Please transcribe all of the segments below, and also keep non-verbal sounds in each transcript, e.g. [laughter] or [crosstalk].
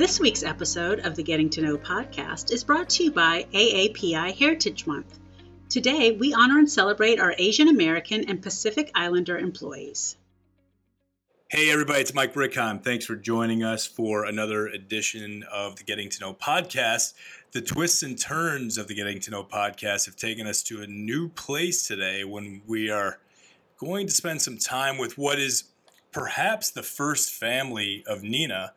This week's episode of the Getting to Know podcast is brought to you by AAPI Heritage Month. Today, we honor and celebrate our Asian American and Pacific Islander employees. Hey, everybody, it's Mike Rickheim. Thanks for joining us for another edition of the Getting to Know podcast. The twists and turns of the Getting to Know podcast have taken us to a new place today when we are going to spend some time with what is perhaps the first family of Neenah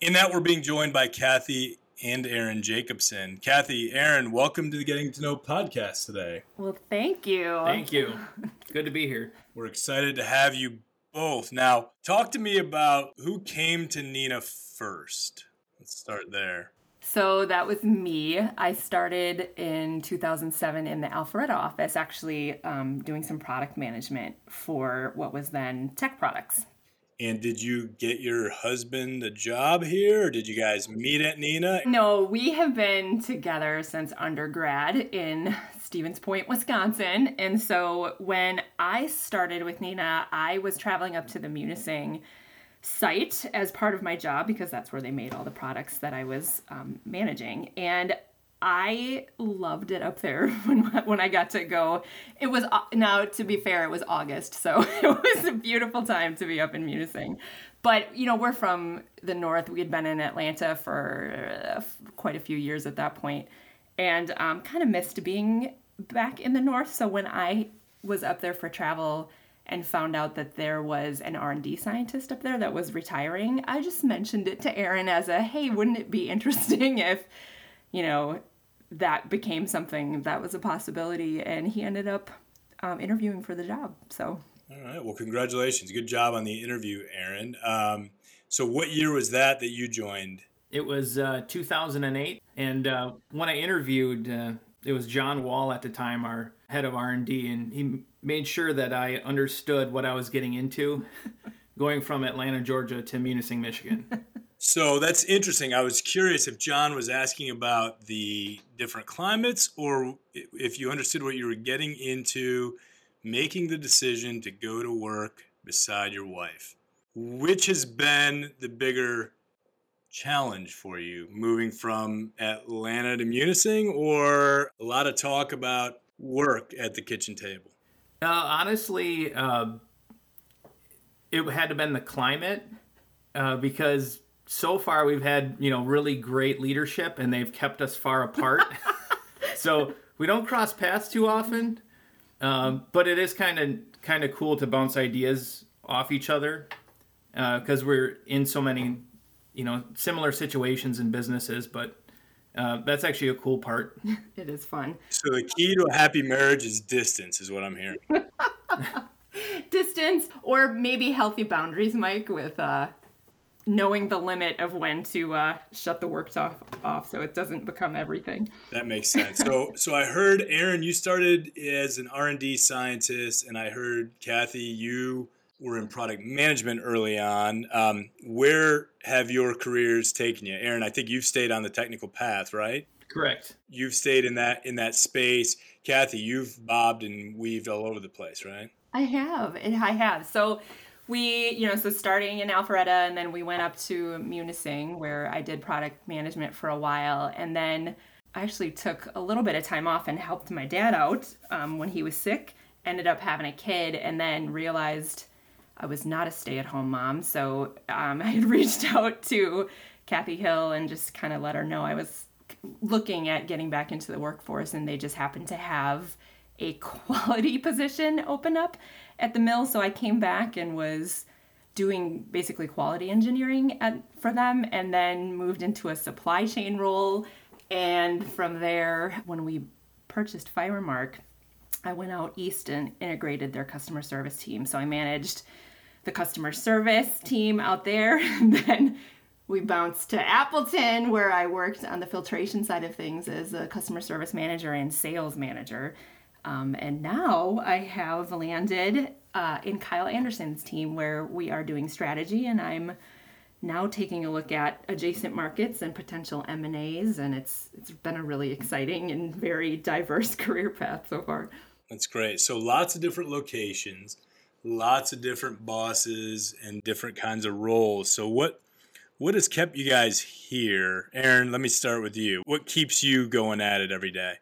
in that, we're being joined by Kathy and Aaron Jacobson. Kathy, Aaron, welcome to the Getting to Know podcast today. Well, thank you. Thank you. [laughs] Good to be here. We're excited to have you both. Now, talk to me about who came to Neenah first. Let's start there. So that was me. I started in 2007 in the Alpharetta office, actually um, doing some product management for what was then tech products. And did you get your husband a job here, or did you guys meet at Neenah? No, we have been together since undergrad in Stevens Point, Wisconsin. And so when I started with Neenah, I was traveling up to the Munising site as part of my job because that's where they made all the products that I was um, managing. And I loved it up there [laughs] when when I got to go. It was uh, now to be fair, it was August, so [laughs] it was a beautiful time to be up in Munising. But you know, we're from the north. We had been in Atlanta for uh, quite a few years at that point, and um, kind of missed being back in the north. So when I was up there for travel and found out that there was an R&D scientist up there that was retiring, I just mentioned it to Aaron as a, "Hey, wouldn't it be interesting [laughs] if you know, that became something that was a possibility, and he ended up um, interviewing for the job. So, all right. Well, congratulations. Good job on the interview, Aaron. Um, so, what year was that that you joined? It was uh, 2008, and uh, when I interviewed, uh, it was John Wall at the time, our head of R&D, and he made sure that I understood what I was getting into, [laughs] going from Atlanta, Georgia, to Munising, Michigan. [laughs] So that's interesting. I was curious if John was asking about the different climates or if you understood what you were getting into making the decision to go to work beside your wife. Which has been the bigger challenge for you, moving from Atlanta to Munising, or a lot of talk about work at the kitchen table? Uh, honestly, uh, it had to been the climate uh, because so far we've had you know really great leadership and they've kept us far apart. [laughs] [laughs] So we don't cross paths too often um, but it is kind of kind of cool to bounce ideas off each other because uh, we're in so many you know similar situations in businesses but uh, that's actually a cool part. [laughs] It is fun. So the key to a happy marriage is distance is what i'm hearing. Distance or maybe healthy boundaries mike with uh, knowing the limit of when to uh, shut the work off, off so it doesn't become everything. That makes sense. so, [laughs] so I heard Aaron, you started as an R and D scientist, and I heard Kathy, you were in product management early on. Um, where have your careers taken you, Aaron? I think you've stayed on the technical path, right? Correct. You've stayed in that in that space. Kathy, you've bobbed and weaved all over the place, right? I have. and I have. So we, you know, so starting in Alpharetta, and then we went up to Munising, where I did product management for a while, and then I actually took a little bit of time off and helped my dad out um, when he was sick. Ended up having a kid, and then realized I was not a stay-at-home mom. So um, [laughs] I had reached out to Kathy Hill and just kind of let her know I was looking at getting back into the workforce, and they just happened to have a [laughs] quality position open up at the mill. So I came back and was doing basically quality engineering at, for them and then moved into a supply chain role. And from there, when we purchased FiberMark, I went out east and integrated their customer service team. So I managed the customer service team out there. [laughs] And then we bounced to Appleton, where I worked on the filtration side of things as a customer service manager and sales manager. Um, and now I have landed uh, in Kyle Anderson's team where we are doing strategy and I'm now taking a look at adjacent markets and potential M&As and it's it's been a really exciting and very diverse [laughs] career path so far. That's great. So lots of different locations, lots of different bosses and different kinds of roles. So what What has kept you guys here? Aaron, let me start with you. What keeps you going at it every day?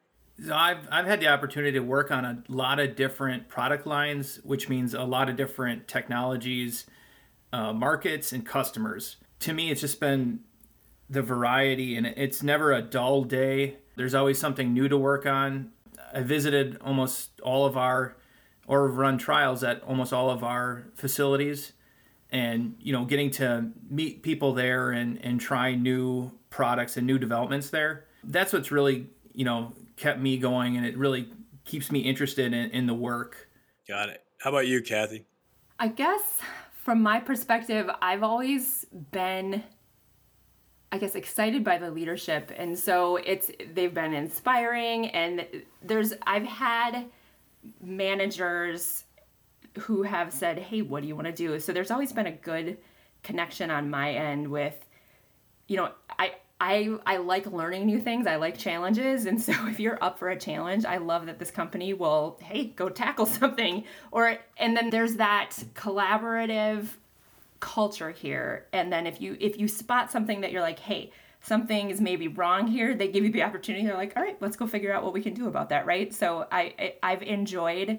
So I've I've had the opportunity to work on a lot of different product lines, which means a lot of different technologies, uh, markets, and customers. To me, it's just been the variety, and it's never a dull day. There's always something new to work on. I visited almost all of our, or run trials at almost all of our facilities, and you know, getting to meet people there and and try new products and new developments there. That's what's really you know kept me going, and it really keeps me interested in, in the work. Got it. How about you, Kathy? I guess from my perspective, I've always been I guess excited by the leadership and so it's they've been inspiring and there's I've had managers who have said, "Hey, what do you want to do?" So there's always been a good connection on my end with you know, I I I like learning new things. I like challenges, and so [laughs] if you're up for a challenge, I love that this company will hey go tackle [laughs] something. Or and then there's that collaborative culture here. And then if you if you spot something that you're like hey something is maybe wrong here, they give you the opportunity. They're like all right, let's go figure out what we can do about that, right? So I, I I've enjoyed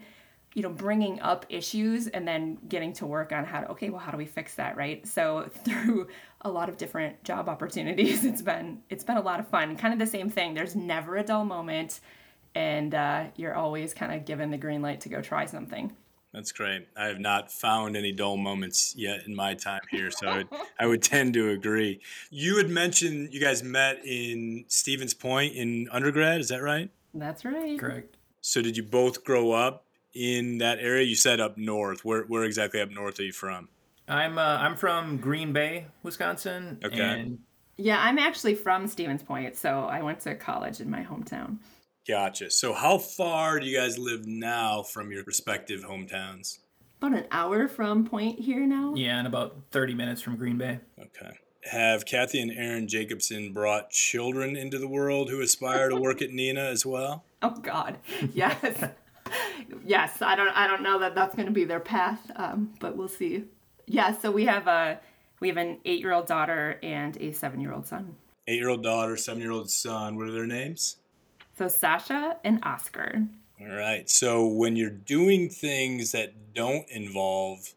you know bringing up issues and then getting to work on how to okay well how do we fix that right so [laughs] through a lot of different job opportunities [laughs] it's been it's been a lot of fun kind of the same thing there's never a dull moment and uh, you're always kind of given the green light to go try something that's great. I have not found any dull moments yet in my time here, so I would, [laughs] I would tend to agree. You had mentioned you guys met in Stevens Point in undergrad. Is that right? That's right. Correct. So did you both grow up in that area? You said up north. Where where exactly up north are you from? I'm uh, I'm from Green Bay, Wisconsin. Okay. And Yeah, I'm actually from Stevens Point, so I went to college in my hometown. Gotcha. So how far do you guys live now from your respective hometowns? About an hour from Point here now. yeah, and about 30 minutes from Green Bay. Okay. Have Kathy and Aaron Jacobson brought children into the world who aspire to [laughs] work at Neenah as well? Oh God, yes, [laughs] yes. I don't, I don't know that that's going to be their path, um, but we'll see. Yeah. So we have a, we have an eight-year-old daughter and a seven-year-old son. Eight-year-old daughter, seven-year-old son. What are their names? So Sasha and Oscar. All right. So when you're doing things that don't involve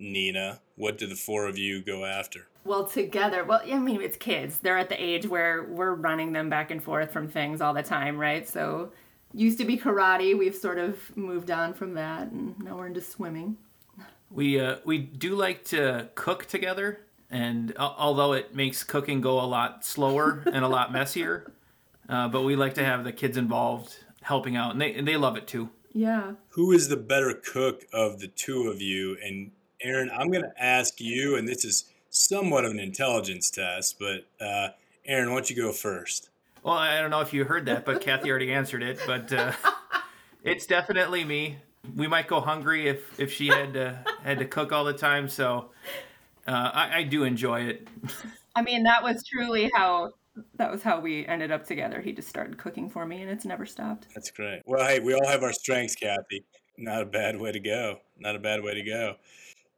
Neenah, what do the four of you go after? Well, together. Well, I mean, it's kids. They're at the age where we're running them back and forth from things all the time, right? So, used to be karate. We've sort of moved on from that, and now we're into swimming. We uh, we do like to cook together, and al- although it makes cooking go a lot slower [laughs] and a lot messier, uh, but we like to have the kids involved, helping out, and they and they love it too. Yeah. Who is the better cook of the two of you? And Aaron, I'm going to ask you, and this is somewhat of an intelligence test, but uh, Aaron, why don't you go first? Well, I don't know if you heard that, but Kathy already answered it. But uh, [laughs] it's definitely me. We might go hungry if if she had to [laughs] had to cook all the time. So uh, I, I do enjoy it. I mean, that was truly how that was how we ended up together. He just started cooking for me, and it's never stopped. That's great. Well, hey, we all have our strengths, Kathy. Not a bad way to go. Not a bad way to go.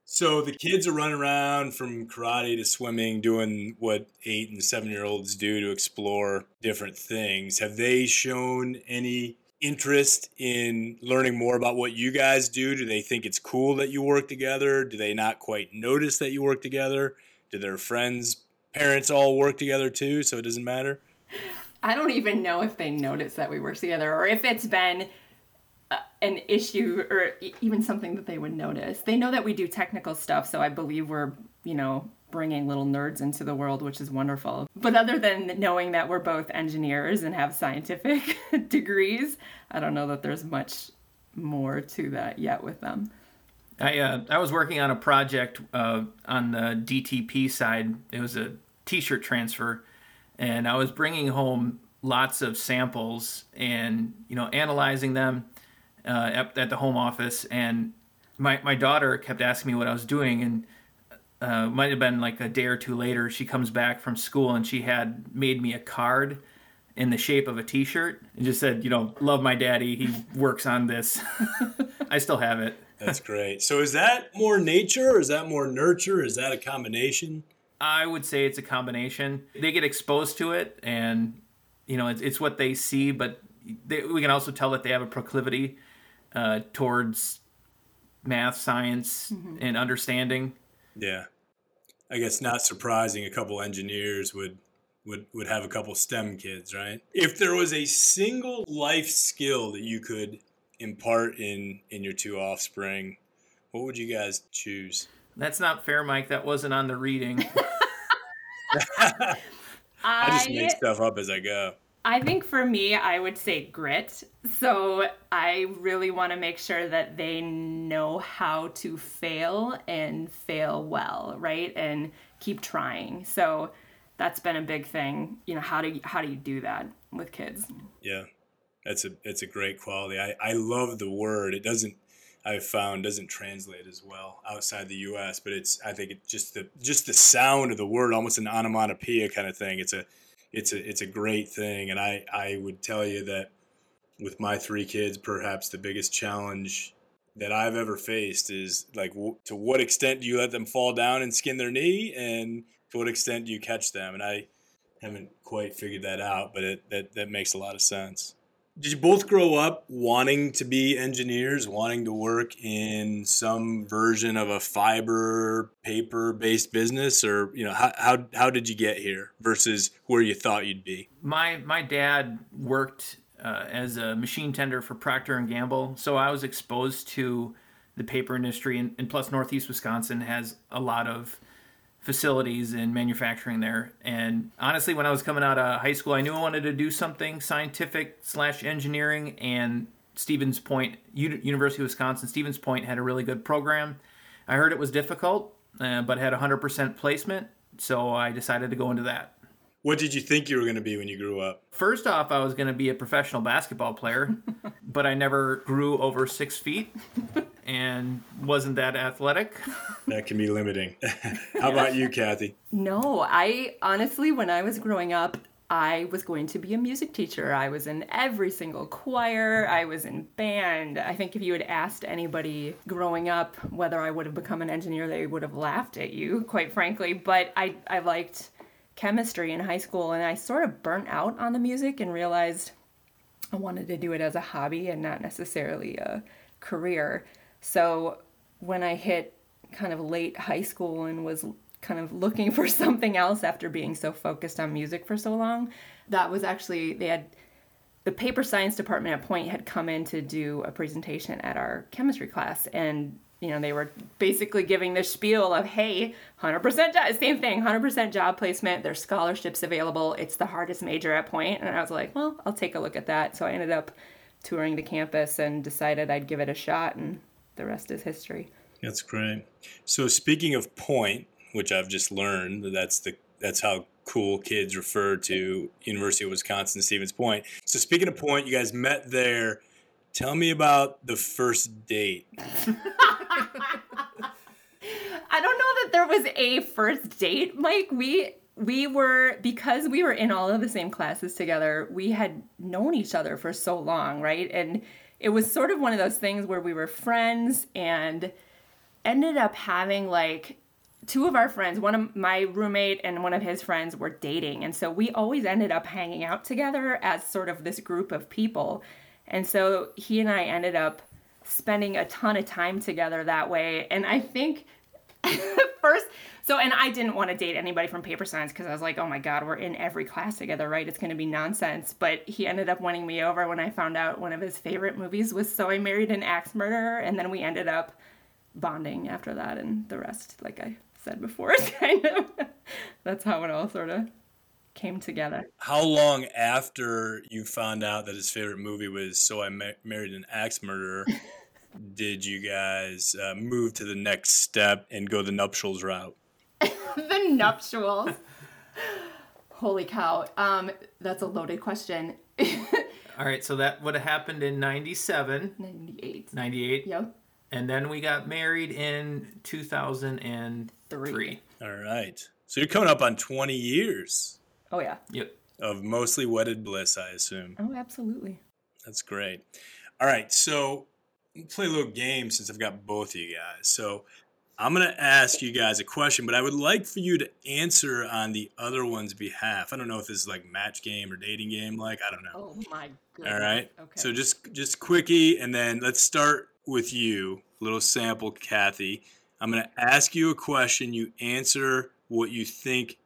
So the kids are running around from karate to swimming, doing what eight and seven year olds do to explore different things. Have they shown any interest in learning more about what you guys do? Do they think it's cool that you work together? Do they not quite notice that you work together? Do their friends, parents all work together too, so it doesn't matter? I don't even know if they notice that we work together or if it's been uh, an issue or even something that they would notice. They know that we do technical stuff, so I believe we're, you know, bringing little nerds into the world, which is wonderful. But other than knowing that we're both engineers and have scientific [laughs] degrees, I don't know that there's much more to that yet with them. I uh, I was working on a project uh, on the DTP side. It was a T-shirt transfer, and I was bringing home lots of samples and you know analyzing them uh, at, at the home office. And my my daughter kept asking me what I was doing, and uh, might have been like a day or two later. She comes back from school and she had made me a card in the shape of a T-shirt and just said, you know, love my daddy. He works on this. [laughs] I still have it. That's great. So is that more nature or is that more nurture? Is that a combination? I would say it's a combination. They get exposed to it, and you know, it's, it's what they see. But they, we can also tell that they have a proclivity uh, towards math, science, and understanding. Yeah. I guess not surprising a couple engineers would would would have a couple STEM kids, right? If there was a single life skill that you could impart in in your two offspring, what would you guys choose? That's not fair, Mike. That wasn't on the reading. [laughs] [laughs] I just make stuff up as I go. I think for me, I would say grit. So I really want to make sure that they know how to fail and fail well, right? And keep trying. So that's been a big thing. You know, how do you, how do you do that with kids? Yeah. That's a it's a great quality. I, I love the word. It doesn't I've found doesn't translate as well outside the US, but it's I think it just the just the sound of the word, almost an onomatopoeia kind of thing. It's a it's a it's a great thing. And I, I would tell you that with my three kids, perhaps the biggest challenge that I've ever faced is like w- to what extent do you let them fall down and skin their knee, and to what extent do you catch them? And I haven't quite figured that out, but it, that that makes a lot of sense. Did you both grow up wanting to be engineers, wanting to work in some version of a fiber paper based business, or you know how how how did you get here versus where you thought you'd be? my my dad worked uh, as a machine tender for Procter and Gamble, so I was exposed to the paper industry, and, and plus Northeast Wisconsin has a lot of facilities and manufacturing there. And honestly, when I was coming out of high school, I knew I wanted to do something scientific slash engineering. And Stevens Point, U- University of Wisconsin, Stevens Point had a really good program. I heard it was difficult, uh, but had 100% placement, so I decided to go into that. What did you think you were going to be when you grew up? First off, I was going to be a professional basketball player, [laughs] but I never grew over six feet and wasn't that athletic. That can be limiting. [laughs] How about you, Kathy? No, I honestly, when I was growing up, I was going to be a music teacher. I was in every single choir. I was in band. I think if you had asked anybody growing up whether I would have become an engineer, they would have laughed at you, quite frankly. But I, I liked chemistry in high school and I sort of burnt out on the music and realized I wanted to do it as a hobby and not necessarily a career. So when I hit kind of late high school and was kind of looking [laughs] for something else after being so focused on music for so long, that was actually, they had the paper science department at Point had come in to do a presentation at our chemistry class. And you know they were basically giving the spiel of hey 100% job same thing 100% job placement there's scholarships available it's the hardest major at point. And i was like well i'll take a look at that. So i ended up touring the campus and decided i'd give it a shot and the rest is history That's great. So speaking of point, which I've just learned that that's the that's how cool kids refer to University of Wisconsin Stevens Point. So speaking of point, you guys met there. Tell me about the first date. [laughs] I don't know that there was a first date, Mike. We we were because we were in all of the same classes together. We had known each other for so long, right? And it was sort of one of those things where we were friends and ended up having like two of our friends, one of my roommate and one of his friends were dating. And so we always ended up hanging out together as sort of this group of people. And so he and I ended up spending a ton of time together that way. And I think [laughs] first, so, and I didn't want to date anybody from paper science because I was like, oh my God, we're in every class together, right? It's going to be nonsense. But he ended up winning me over when I found out one of his favorite movies was So I Married an Axe Murderer. And then we ended up bonding after that. And the rest, like I said before, is [laughs] kind of that's how it all sort of came together. How long after you found out that his favorite movie was So I Ma- Married an Axe Murderer [laughs] did you guys uh, move to the next step and go the nuptials route? [laughs] the nuptials. [laughs] Holy cow. Um, that's a loaded question. [laughs] All right, so that would have happened in 97, 98. 98. Yep. And then we got married in 2003. Three. All right. So you're coming up on 20 years Oh, yeah. Yep. of mostly wedded bliss, I assume. Oh, absolutely. That's great. All right, so we'll play a little game since I've got both of you guys. So I'm going to ask you guys a question, but I would like for you to answer on the other one's behalf. I don't know if this is like match game or dating game, like I don't know. Oh my goodness. All right. Okay. So just just quickie, and then let's start with you. A little sample, Kathy. I'm going to ask you a question. You answer what you think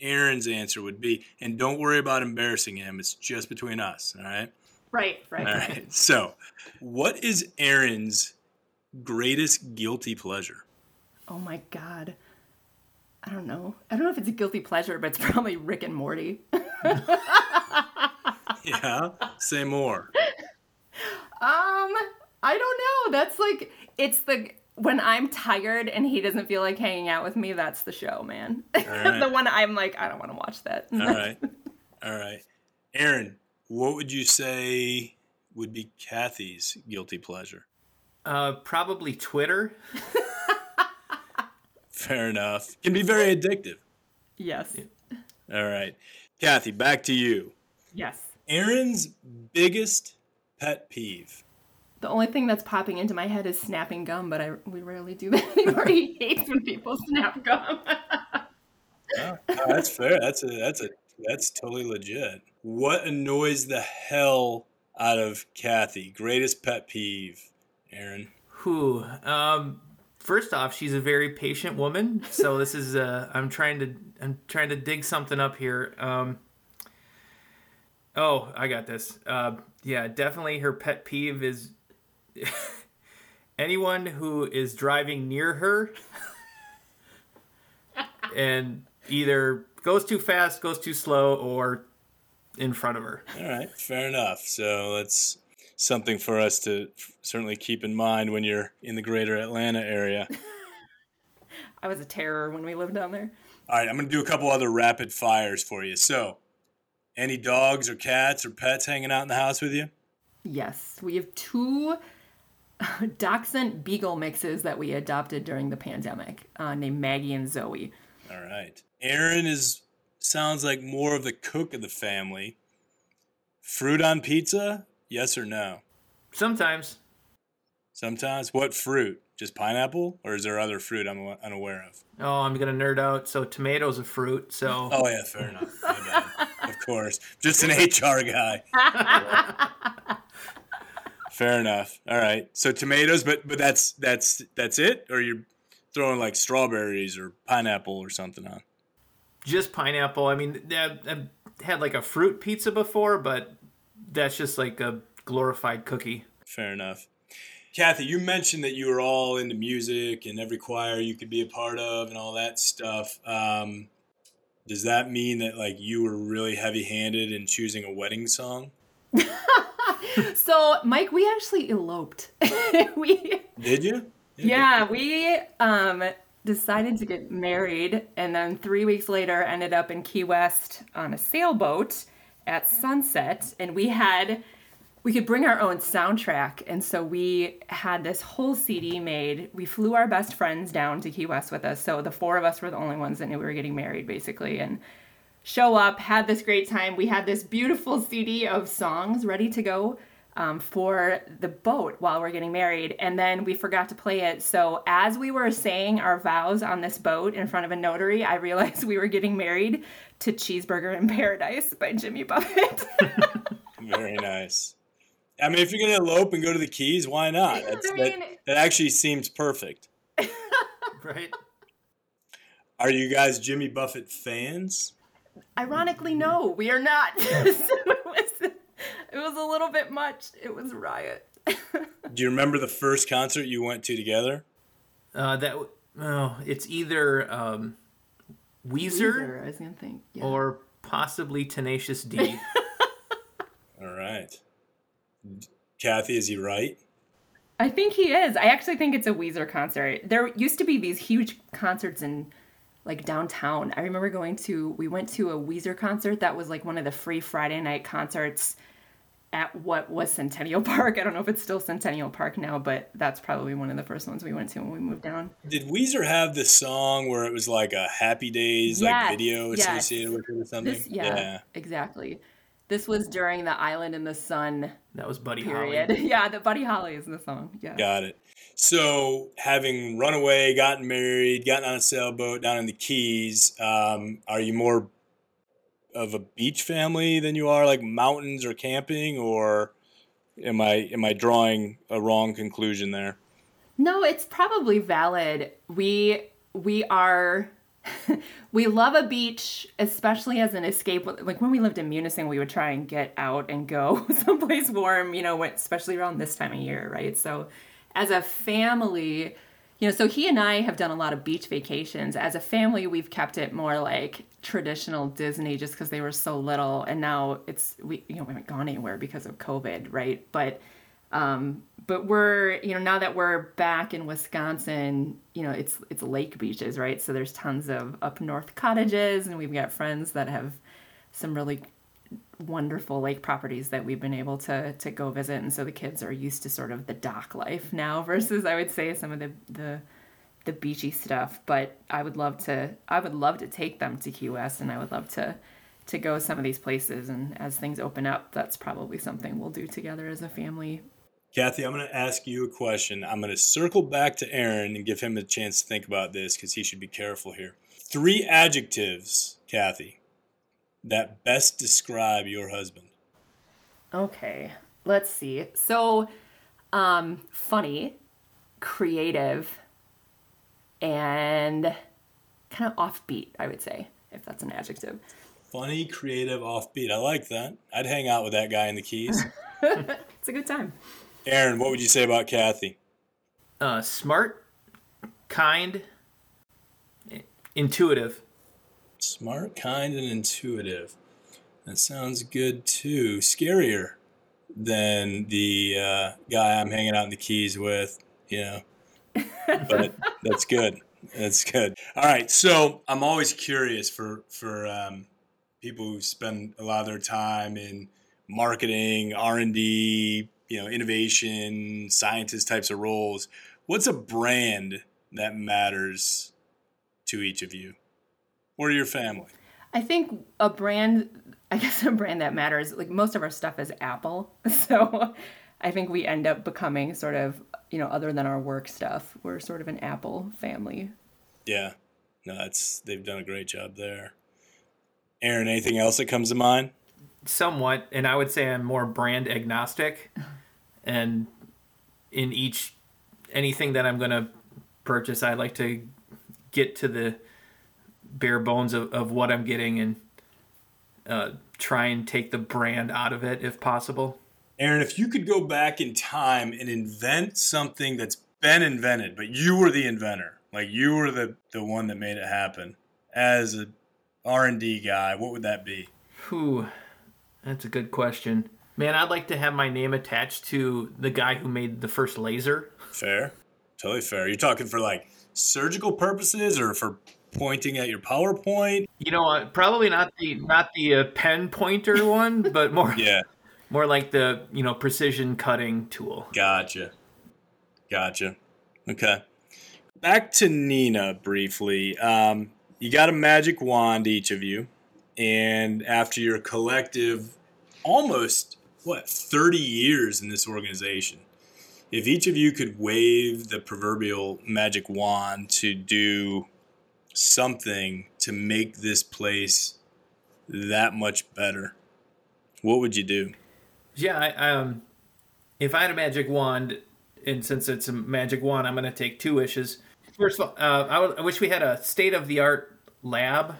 Aaron's answer would be, and don't worry about embarrassing him. It's just between us. All right. Right, right. All right. So, what is Aaron's greatest guilty pleasure? Oh my god. I don't know. I don't know if it's a guilty pleasure, but it's [laughs] probably Rick and Morty. [laughs] Yeah. Say more. Um, I don't know. That's like it's the when I'm tired and he doesn't feel like hanging out with me, that's the show, man. [laughs] right. the one I'm like, I don't want to watch that. All right. All right. Aaron, what would you say would be Kathy's guilty pleasure? Uh, probably Twitter. Fair enough. Can be very addictive. yes. All right. Kathy, back to you. Yes. Aaron's biggest pet peeve. The only thing that's popping into my head is snapping gum, but I we rarely do that [laughs] anymore. he hates when people snap gum. Oh, [laughs] that's fair. That's a that's a that's totally legit. What annoys the hell out of Kathy? Greatest pet peeve, Aaron. Who? Um, first off, she's a very patient woman. So this is uh, I'm trying to I'm trying to dig something up here. Um, oh, I got this. Uh, yeah, definitely her pet peeve is [laughs] anyone who is driving near her [laughs] and either goes too fast, goes too slow, or in front of her. All right, fair enough. So that's something for us to certainly keep in mind when you're in the greater Atlanta area. [laughs] I was a terror when we lived down there. All right, I'm going to do a couple other rapid fires for you. So, any dogs or cats or pets hanging out in the house with you? Yes, we have two [laughs] Dachshund Beagle mixes that we adopted during the pandemic, uh, named Maggie and Zoe. All right. Aaron is sounds like more of the cook of the family. Fruit on pizza? Yes or no? Sometimes. Sometimes. What fruit? Just pineapple, or is there other fruit I'm unaware of? Oh, I'm gonna nerd out. So tomatoes a fruit. So [laughs] Oh yeah, fair enough. [laughs] Of course, just an HR guy. [laughs] fair enough. All right. So tomatoes, but but that's that's that's it, or you're throwing like strawberries or pineapple or something on. Just pineapple. I mean, I've I've had like a fruit pizza before, but that's just like a glorified cookie. Fair enough. Kathy, you mentioned that you were all into music and every choir you could be a part of and all that stuff. Um, does that mean that like you were really heavy-handed in choosing a wedding song? [laughs] So, Mike, we actually eloped. [laughs] we Did you? yeah, we um decided to get married and then 3 weeks later ended up in Key West on a sailboat at sunset and we had we could bring our own soundtrack and so we had this whole CD made. We flew our best friends down to Key West with us. So the four of us were the only ones that knew we were getting married basically and show up, had this great time. We had this beautiful CD of songs ready to go um, for the boat while we're getting married. And then we forgot to play it. So as we were saying our vows on this boat in front of a notary, I realized we were getting married to Cheeseburger in Paradise by Jimmy Buffett. [laughs] Very nice. I mean, if you're gonna elope and go to the Keys, why not? That's, I that, mean- that actually seems perfect. [laughs] Right? Are you guys Jimmy Buffett fans? Ironically, no, we are not. [laughs] so [laughs] it was, a little bit much. It was riot. [laughs] Do you remember the first concert you went to together? Uh, that w- oh, it's either um, Weezer, I was gonna think. Yeah. or possibly Tenacious D. [laughs] All right. Kathy, is he right? I think he is. I actually think it's a Weezer concert. There used to be these huge concerts in like downtown. I remember going to we went to a Weezer concert that was like one of the free Friday night concerts at what was Centennial Park. I don't know if it's still Centennial Park now, but that's probably one of the first ones we went to when we moved down. Did Weezer have this song where it was like a Happy Days Yes, like video yes. associated with it or something? This yeah, exactly. This was during the Island in the Sun that was Buddy period. Holly. [laughs] yeah, the Buddy Holly is the song. Yeah. Got it. So, having run away, gotten married, gotten on a sailboat down in the Keys, um, are you more of a beach family than you are like mountains or camping, or am I am I drawing a wrong conclusion there? No, it's probably valid. We we are [laughs] we love a beach, especially as an escape. Like when we lived in Munising, we would try and get out and go [laughs] someplace warm, you know, especially around this time of year, right? So as a family, you know, so he and I have done a lot of beach vacations. As a family, we've kept it more like traditional Disney just because they were so little. And now it's, we, you know, we haven't gone anywhere because of COVID, right? But, um, but we're, you know, now that we're back in Wisconsin, you know, it's, it's lake beaches, right? So there's tons of up north cottages and we've got friends that have some really wonderful lake properties that we've been able to to go visit. And so the kids are used to sort of the dock life now [laughs] versus I would say some of the the the beachy stuff. But I would love to I would love to take them to Key West and I would love to to go some of these places. And as things open up that's probably something we'll do together as a family. Kathy, I'm going to ask you a question. I'm going to circle back to Aaron and give him a chance to think about this because he should be careful here. Three adjectives, Kathy, that best describe your husband? Okay, let's see. So, um, funny, creative, and kind of offbeat, I would say, if that's an adjective. Funny, creative, offbeat. I like that. I'd hang out with that guy in the Keys. [laughs] it's a good time. Aaron, what would you say about Kathy? Uh, smart, kind, intuitive. Smart, kind, and intuitive. That sounds good too. Scarier than the uh, guy I'm hanging out in the Keys with, you know. but [laughs] that's good. That's good. All right. So I'm always curious for for um, people who spend a lot of their time in marketing, R and D, you know, innovation, scientist types of roles. What's a brand that matters to each of you? Or your family? I think a brand, [laughs] I guess a brand that matters, like most of our stuff is Apple. [laughs] So I think we end up becoming sort of, you know, other than our work stuff, we're sort of an Apple family. Yeah. No, that's, they've done a great job there. Aaron, anything else that comes to mind? Somewhat. And I would say I'm more brand agnostic. [laughs] And in each, anything that I'm going to purchase, I like to get to the, bare bones of, of what I'm getting and uh, try and take the brand out of it if possible. Aaron, if you could go back in time and invent something that's been invented, but you were the inventor, like you were the, the one that made it happen as a R&D guy, what would that be? Whew, that's a good question. Man, I'd like to have my name attached to the guy who made the first laser. Fair. Totally fair. You're talking for like surgical purposes or for pointing at your PowerPoint? You know, uh, probably not the not the uh, pen pointer [laughs] one, but more yeah, more like the you know precision cutting tool. Gotcha, gotcha. Okay, back to Neenah briefly. Um, you got a magic wand, each of you, and after your collective, almost what thirty years in this organization. If each of you could wave the proverbial magic wand to do something to make this place that much better, what would you do? Yeah, I, um, if I had a magic wand, and since it's a magic wand, I'm going to take two wishes. First of all, uh, I, w- I wish we had a state of the art lab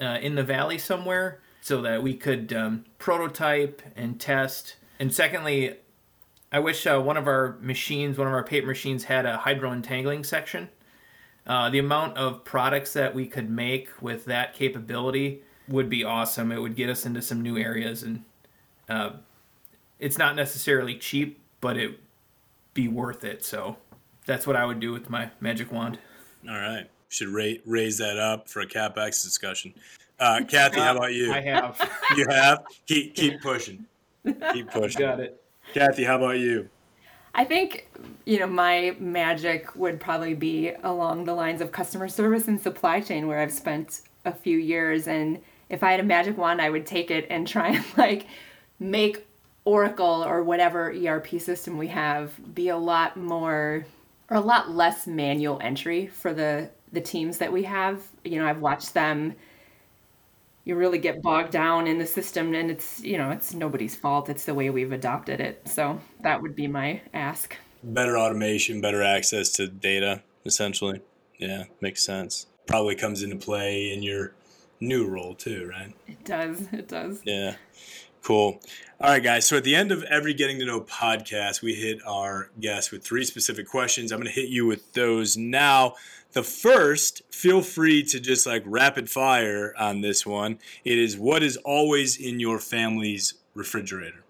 uh, in the valley somewhere so that we could um, prototype and test. And secondly, I wish uh, one of our machines, one of our paper machines, had a hydro entangling section uh, the amount of products that we could make with that capability would be awesome. It would get us into some new areas, and uh, it's not necessarily cheap, but it be worth it. So that's what I would do with my magic wand. All right, should ra- raise that up for a capex discussion. Uh, Kathy, how about you? [laughs] I have. you have. Keep keep pushing. Keep pushing. Got it. Kathy, how about you? I think, you know, my magic would probably be along the lines of customer service and supply chain, where I've spent a few years. And if I had a magic wand, I would take it and [laughs] try and like make Oracle or whatever ERP system we have be a lot more or a lot less manual entry for the the teams that we have. You know, I've watched them you really get bogged down in the system and it's, you know, it's nobody's fault. It's the way we've adopted it. So that would be my ask. Better automation, better access to data, essentially. Yeah, makes sense. Probably comes into play in your new role too, right? It does. It does. Yeah. Cool. All right, guys. So at the end of every Getting to Know podcast, we hit our guests with three specific questions. I'm going to hit you with those now. The first, feel free to just like rapid fire on this one. It is what is always in your family's refrigerator?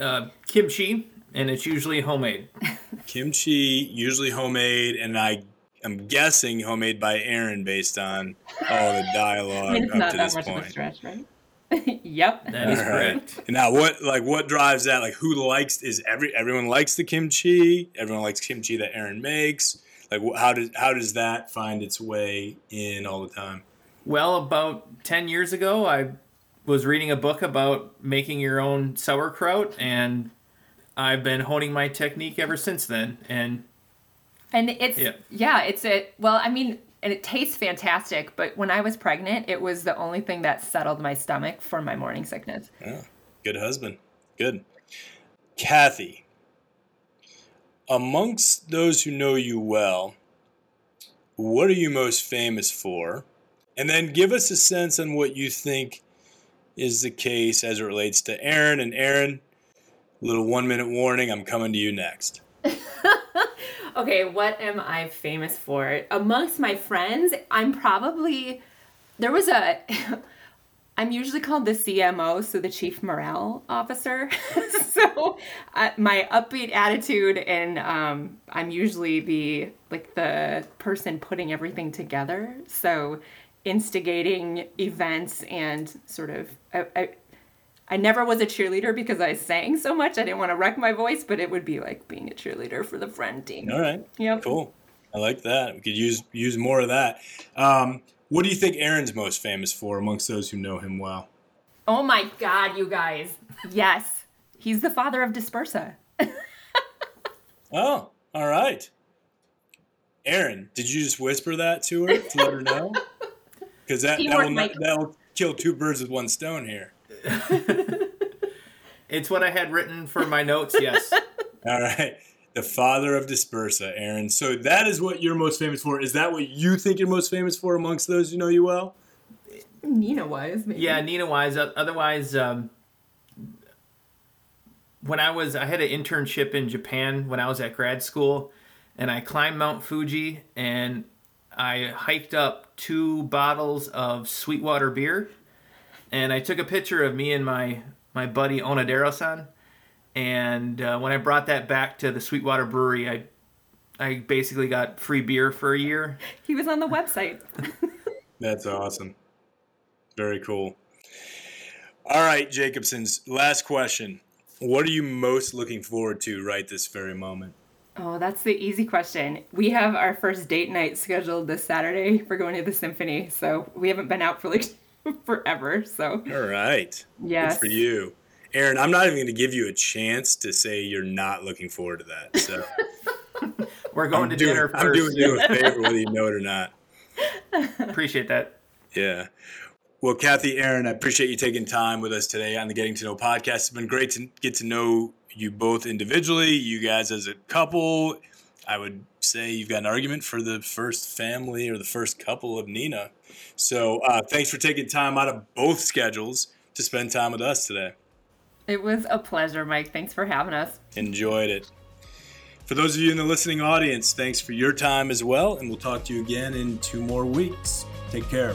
Uh, kimchi, and it's usually homemade. [laughs] kimchi, usually homemade, and I am guessing homemade by Aaron based on all the dialogue I mean, up to this point. Stretch, right? [laughs] yep, that is correct. Now, what like what drives that? Like, who likes is every everyone likes the kimchi? Everyone likes kimchi that Aaron makes. Like, how does how does that find its way in all the time? Well, about ten years ago, I was reading a book about making your own sauerkraut, and I've been honing my technique ever since then. And and it's yeah, yeah it's a well, I mean, and it tastes fantastic. But when I was pregnant, it was the only thing that settled my stomach for my morning sickness. Yeah, good husband. Good. Kathy, amongst those who know you well, what are you most famous for? And then give us a sense on what you think is the case as it relates to Aaron. And Aaron, little one minute warning, I'm coming to you next. [laughs] okay, what am I famous for? Amongst my friends, I'm probably there was a [laughs] I'm usually called the CMO, so the Chief Morale Officer. [laughs] so uh, my upbeat attitude, and um, I'm usually the like the person putting everything together. So instigating events and sort of I, I, I never was a cheerleader because I sang so much. I didn't want to wreck my voice, but it would be like being a cheerleader for the friend team. All right. Yep. Cool. I like that. We could use use more of that. Um, what do you think Aaron's most famous for amongst those who know him well? Oh my God, you guys! Yes, he's the father of Dispersa. oh, all right. Aaron, did you just whisper that to her to let her know? [laughs] Because that that will, not, that will kill two birds with one stone here. [laughs] it's what I had written for my notes. Yes. [laughs] All right. The father of Dispersa, Aaron. So that is what you're most famous for. Is that what you think you're most famous for amongst those who know you well? Neenah wise, maybe. Yeah, Neenah wise. Otherwise, um, when I was, I had an internship in Japan when I was at grad school, and I climbed Mount Fuji and I hiked up two bottles of Sweetwater beer and I took a picture of me and my my buddy Onodero-san. And uh, when I brought that back to the Sweetwater Brewery, I I basically got free beer for a year. He was on the website. [laughs] That's awesome. Very cool. All right, Jacobsons, last question. What are you most looking forward to right this very moment? Oh, that's the easy question. We have our first date night scheduled this Saturday. We're going to the symphony, so we haven't been out for like [laughs] forever. So all right, yeah, for you, Aaron. I'm not even going to give you a chance to say you're not looking forward to that. So [laughs] we're going I'm to doing, dinner. First. I'm doing you a favor whether you know it or not. [laughs] Appreciate that. Yeah. Well, Kathy, Aaron, I appreciate you taking time with us today on the Getting to Know podcast. It's been great to get to know you both individually, you guys as a couple. I would say you've got an argument for the first family or the first couple of Neenah. So uh, thanks for taking time out of both schedules to spend time with us today. It was a pleasure, Mike. Thanks for having us. Enjoyed it. For those of you in the listening audience, thanks for your time as well, and we'll talk to you again in two more weeks. Take care.